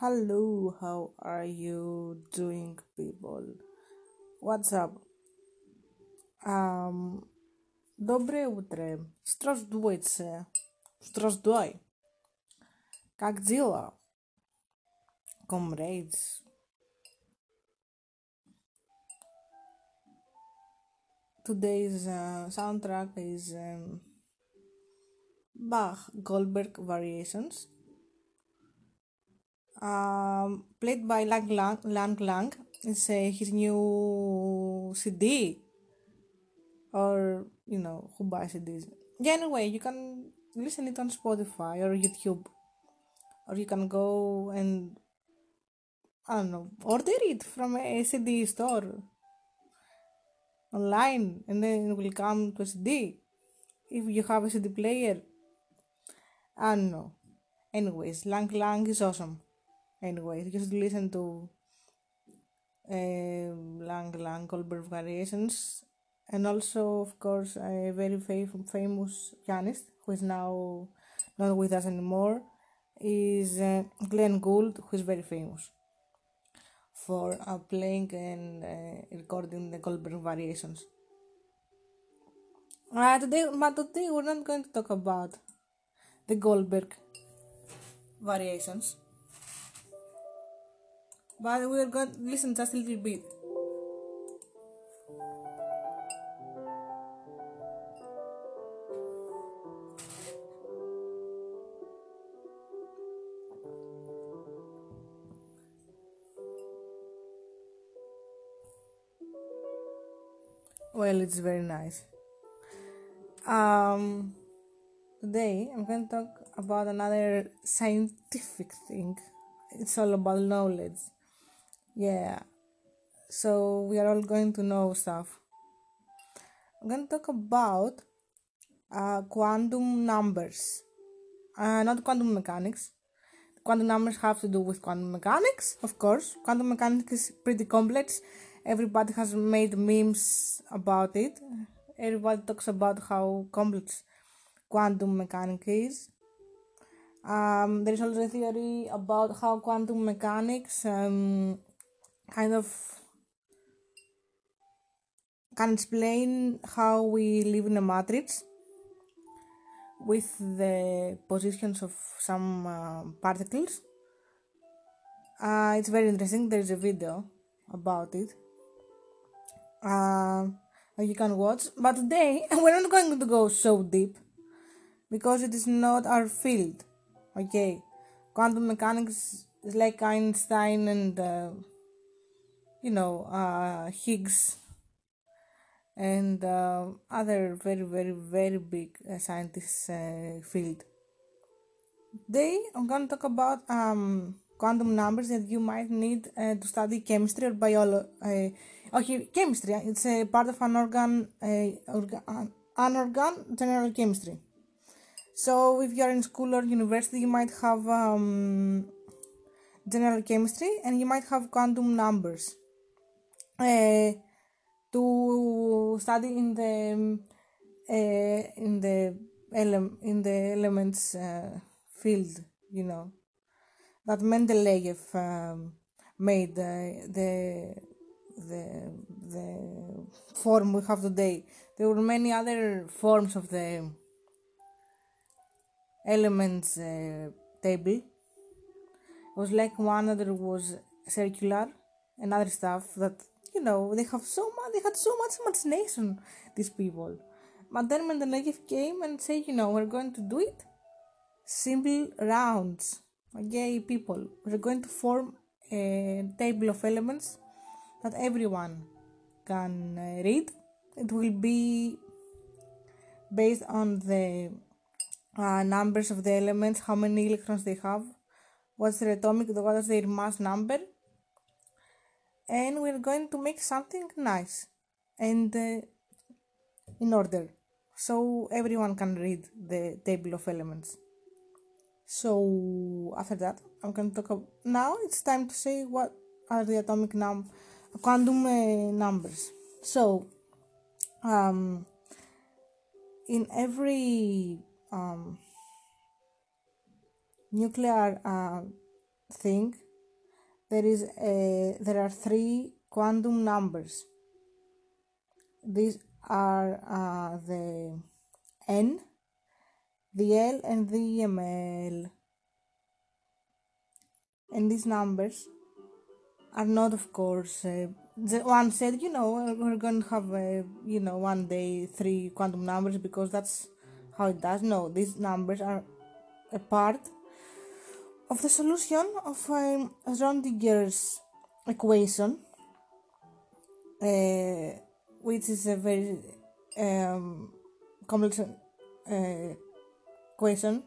Hello, how are you doing, people? What's up? Um, доброе утро. Здравствуйте. Здравствуй. Как дела, comrades? Today's uh, soundtrack is um, Bach Goldberg Variations, um, played by Lang Lang. Lang, Lang. It's uh, his new CD, or you know, who buys CDs. Yeah, anyway, you can listen it on Spotify or YouTube, or you can go and I don't know, order it from a CD store online, and then it will come to CD if you have a CD player. I don't know. Anyways, Lang Lang is awesome. Anyways, just listen to uh, Lang Lang Goldberg variations, and also, of course, a very fam- famous pianist who is now not with us anymore is uh, Glenn Gould, who is very famous for uh, playing and uh, recording the Goldberg variations. Uh, today, but today we're not going to talk about the Goldberg variations, but we're going to listen just a little bit. Well, it's very nice. Um, today I'm going to talk about another scientific thing. It's all about knowledge. Yeah. So we are all going to know stuff. I'm going to talk about uh, quantum numbers, uh, not quantum mechanics. Quantum numbers have to do with quantum mechanics, of course. Quantum mechanics is pretty complex. Everybody has made memes about it. Everybody talks about how complex quantum mechanics is. Um, there is also a theory about how quantum mechanics um, kind of can explain how we live in a matrix with the positions of some uh, particles. Uh, it's very interesting. There is a video about it. Uh, you can watch. But today we're not going to go so deep because it is not our field. Okay, quantum mechanics is like Einstein and uh, you know uh, Higgs and uh, other very very very big uh, scientists uh, field. Today I'm going to talk about um, quantum numbers that you might need uh, to study chemistry or biology. Uh, okay, chemistry. It's a part of an organ, organ, an organ general chemistry. So if you are in school or university, you might have um, general chemistry and you might have quantum numbers. Uh, to study in the uh, in the ele- in the elements uh, field, you know, that Mendeleev um, made uh, the the the form we have today. There were many other forms of the elements uh, table. It was like one that was circular and other stuff that you know they have so much they had so much imagination these people. But then when the Mendeleev came and said you know we're going to do it simple rounds okay people. We're going to form a table of elements that everyone can uh, read. It will be based on the uh, numbers of the elements how many electrons they have what's their atomic what is their mass number and we're going to make something nice and uh, in order. So everyone can read the table of elements. So after that i'm going to talk about now it's time to say what are the atomic num quantum uh, numbers. So um in every um nuclear uh, thing there is a, there are three quantum numbers. These are uh, the n, the L, and the ml. And these numbers are not, of course, uh, the one said, you know, we're going to have, uh, you know, one day three quantum numbers because that's how it does. No, these numbers are a part of the solution of um, Schrödinger's equation, uh, which is a very um, complex uh, equation.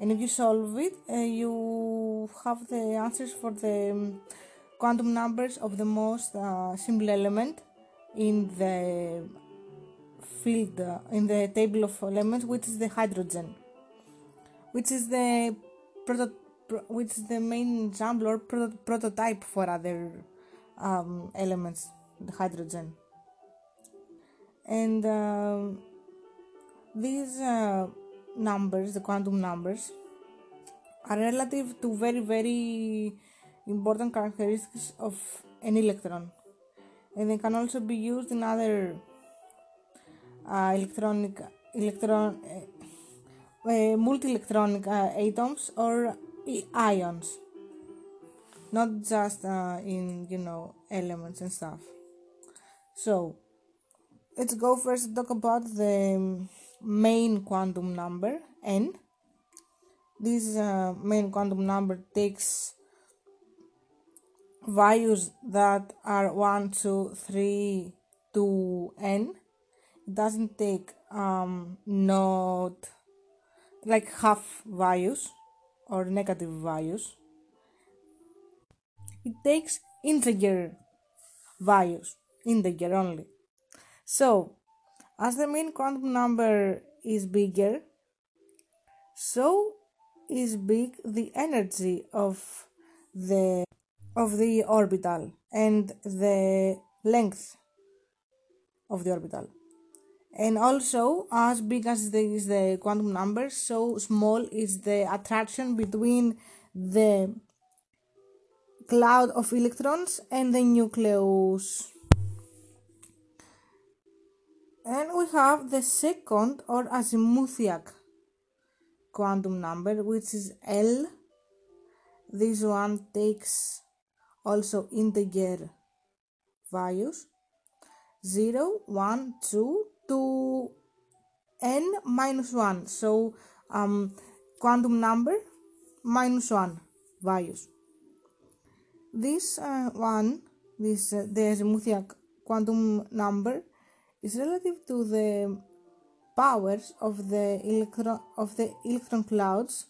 And if you solve it, uh, you have the answers for the um, quantum numbers of the most uh, simple element in the field, uh, in the table of elements, which is the hydrogen, which is the proto- pro- which is the main example or pro- prototype for other um, elements, the hydrogen. And um these uh, numbers, the quantum numbers, are relative to very, very important characteristics of an electron. And they can also be used in other uh, electronic electron uh, multi-electronic uh, atoms or ions. Not just uh, in you know elements and stuff. So let's go first talk about the main quantum number n. This uh, main quantum number takes values that are 1 2 3 to n. It doesn't take um not like half values or negative values. It takes integer values integer only. So as the main quantum number is bigger so is big the energy of the of the orbital and the length of the orbital and also as big as the, is the quantum number so small is the attraction between the cloud of electrons and the nucleus. And we have the second or azimuthal quantum number which is L. This one takes also integer values. 0 1 2 to n minus 1 so um quantum number minus 1 values. This uh, one this uh, the azimuthal quantum number is relative to the powers of the electron of the electron clouds.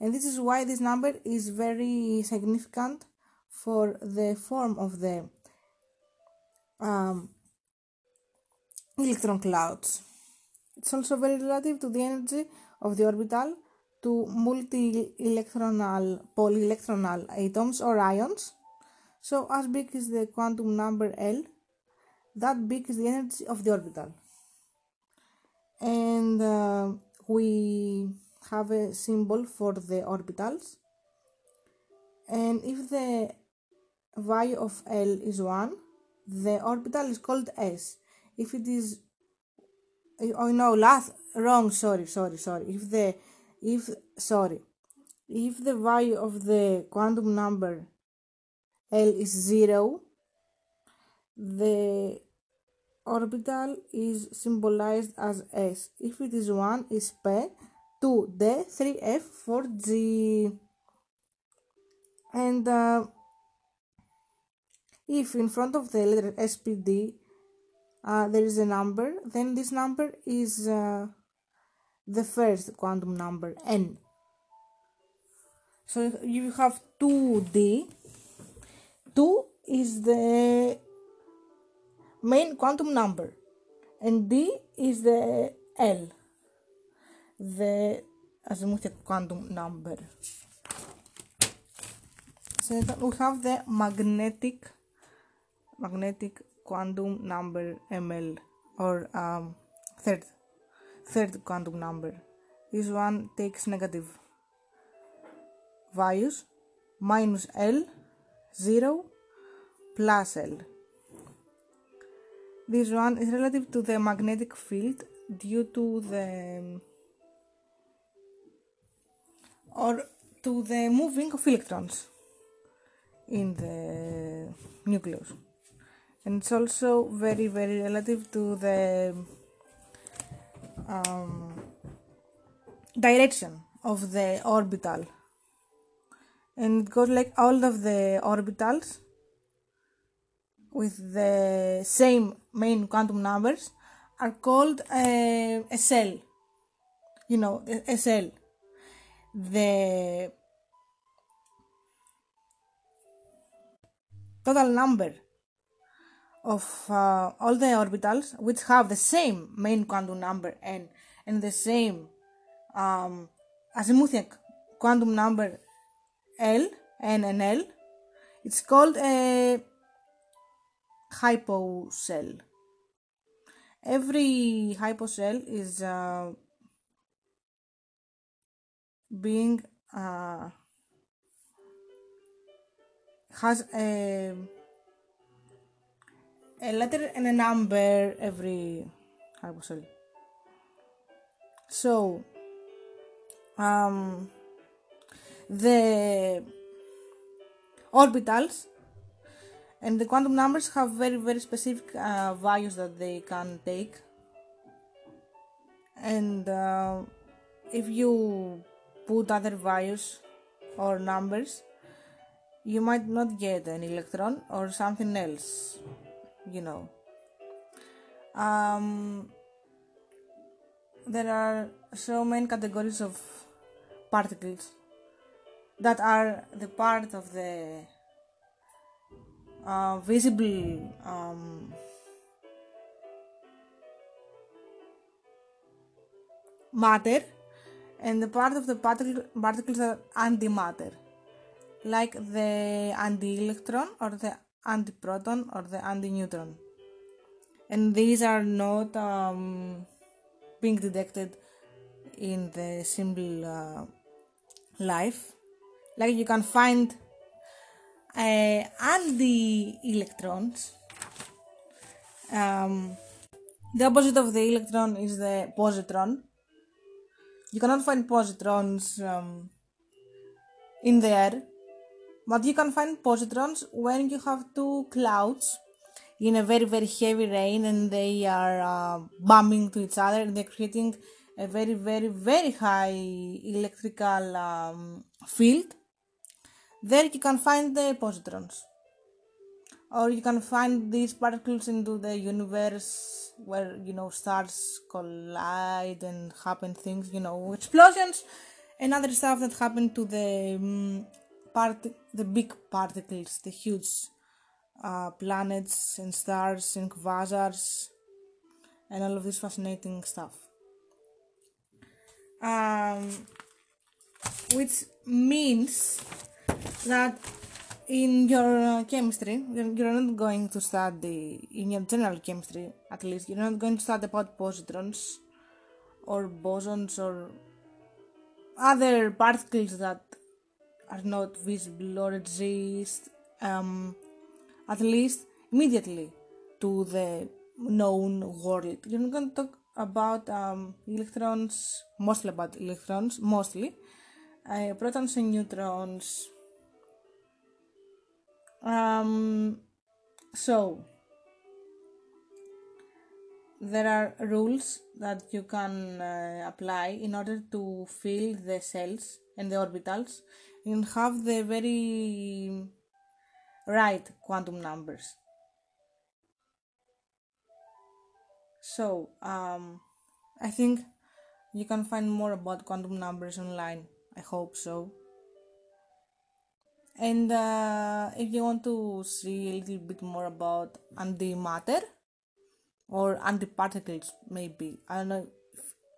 And this is why this number is very significant for the form of the um, electron clouds. It's also very relative to the energy of the orbital to multi-electronal polyelectronal atoms or ions. So as big is the quantum number L, that big is the energy of the orbital. And uh, we have a symbol for the orbitals. And if the value of L is 1, the orbital is called S. If it is oh no last wrong sorry sorry sorry. If the if sorry. If the value of the quantum number L is 0 the orbital is symbolized as S. If it is 1 is P. 2 D. 3 F. 4 G. And uh, if in front of the letter SPD uh, there is a number, then this number is uh, the first quantum number n. So you have 2d. 2 is the main quantum number, and d is the L, the azimuthal quantum number. So we have the magnetic magnetic quantum number ml or um, third third quantum number. This one takes negative. Values minus L 0 plus L. This one is relative to the magnetic field due to the or to the moving of electrons in the nucleus and it's also very very relative to the um, direction of the orbital. And it goes like all of the orbitals with the same main quantum numbers are called a, a cell you know a cell the total number of uh, all the orbitals which have the same main quantum number n and the same um, azimuthal quantum number L, N and L, it's called a hypocell. Every hypocell is uh, being uh, has a a letter and a number every hypocell. So um, the orbitals and the quantum numbers have very very specific uh, values that they can take and uh, if you put other values or numbers you might not get an electron or something else you know. Um, there are so many categories of particles that are the part of the uh, visible um, matter and the part of the particle, particles are antimatter like the anti-electron or the antiproton or the anti-neutron and these are not um, being detected in the simple uh, life. Like you can find uh, anti electrons. Um, the opposite of the electron is the positron. You cannot find positrons um, in the air but you can find positrons when you have two clouds in a very very heavy rain and they are uh, bumping to each other and they're creating a very very very high electrical um, field there you can find the positrons. Or you can find these particles into the universe where you know stars collide and happen things you know explosions and other stuff that happen to the um, part the big particles the huge uh, planets and stars and quasars and all of this fascinating stuff. Um, which means that in your uh, chemistry you're, you're not going to study in your general chemistry at least you're not going to study about positrons or bosons or other particles that are not visible or exist um, at least immediately to the known world. You're not going to talk about um, electrons mostly about electrons mostly. Uh, protons and neutrons. Um, so there are rules that you can uh, apply in order to fill the cells and the orbitals and have the very right quantum numbers. So um, i think you can find more about quantum numbers online. I hope so. And uh, if you want to see a little bit more about antimatter or antiparticles maybe i don't know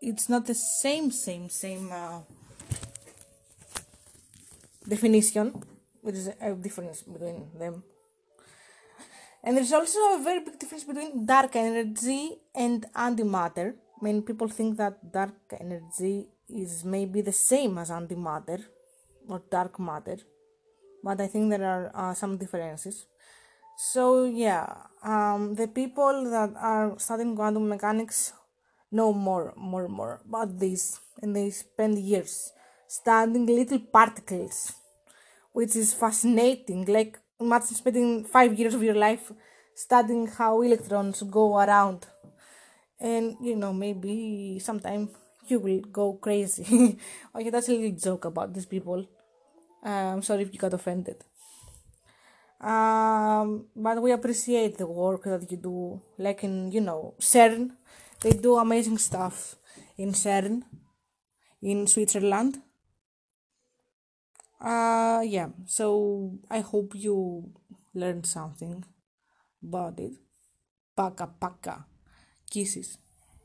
it's not the same same same uh, definition which is a difference between them and there's also a very big difference between dark energy and antimatter many people think that dark energy is maybe the same as antimatter or dark matter but I think there are uh, some differences. So yeah, um, the people that are studying quantum mechanics know more, more, more about this, and they spend years studying little particles, which is fascinating. Like imagine spending five years of your life studying how electrons go around, and you know maybe sometime you will go crazy. okay, that's a little joke about these people. Uh, I'm sorry if you got offended. Um, but we appreciate the work that you do, like in you know CERN. They do amazing stuff in CERN in Switzerland. Uh, yeah, so I hope you learned something about it. Paka paka. Kisses.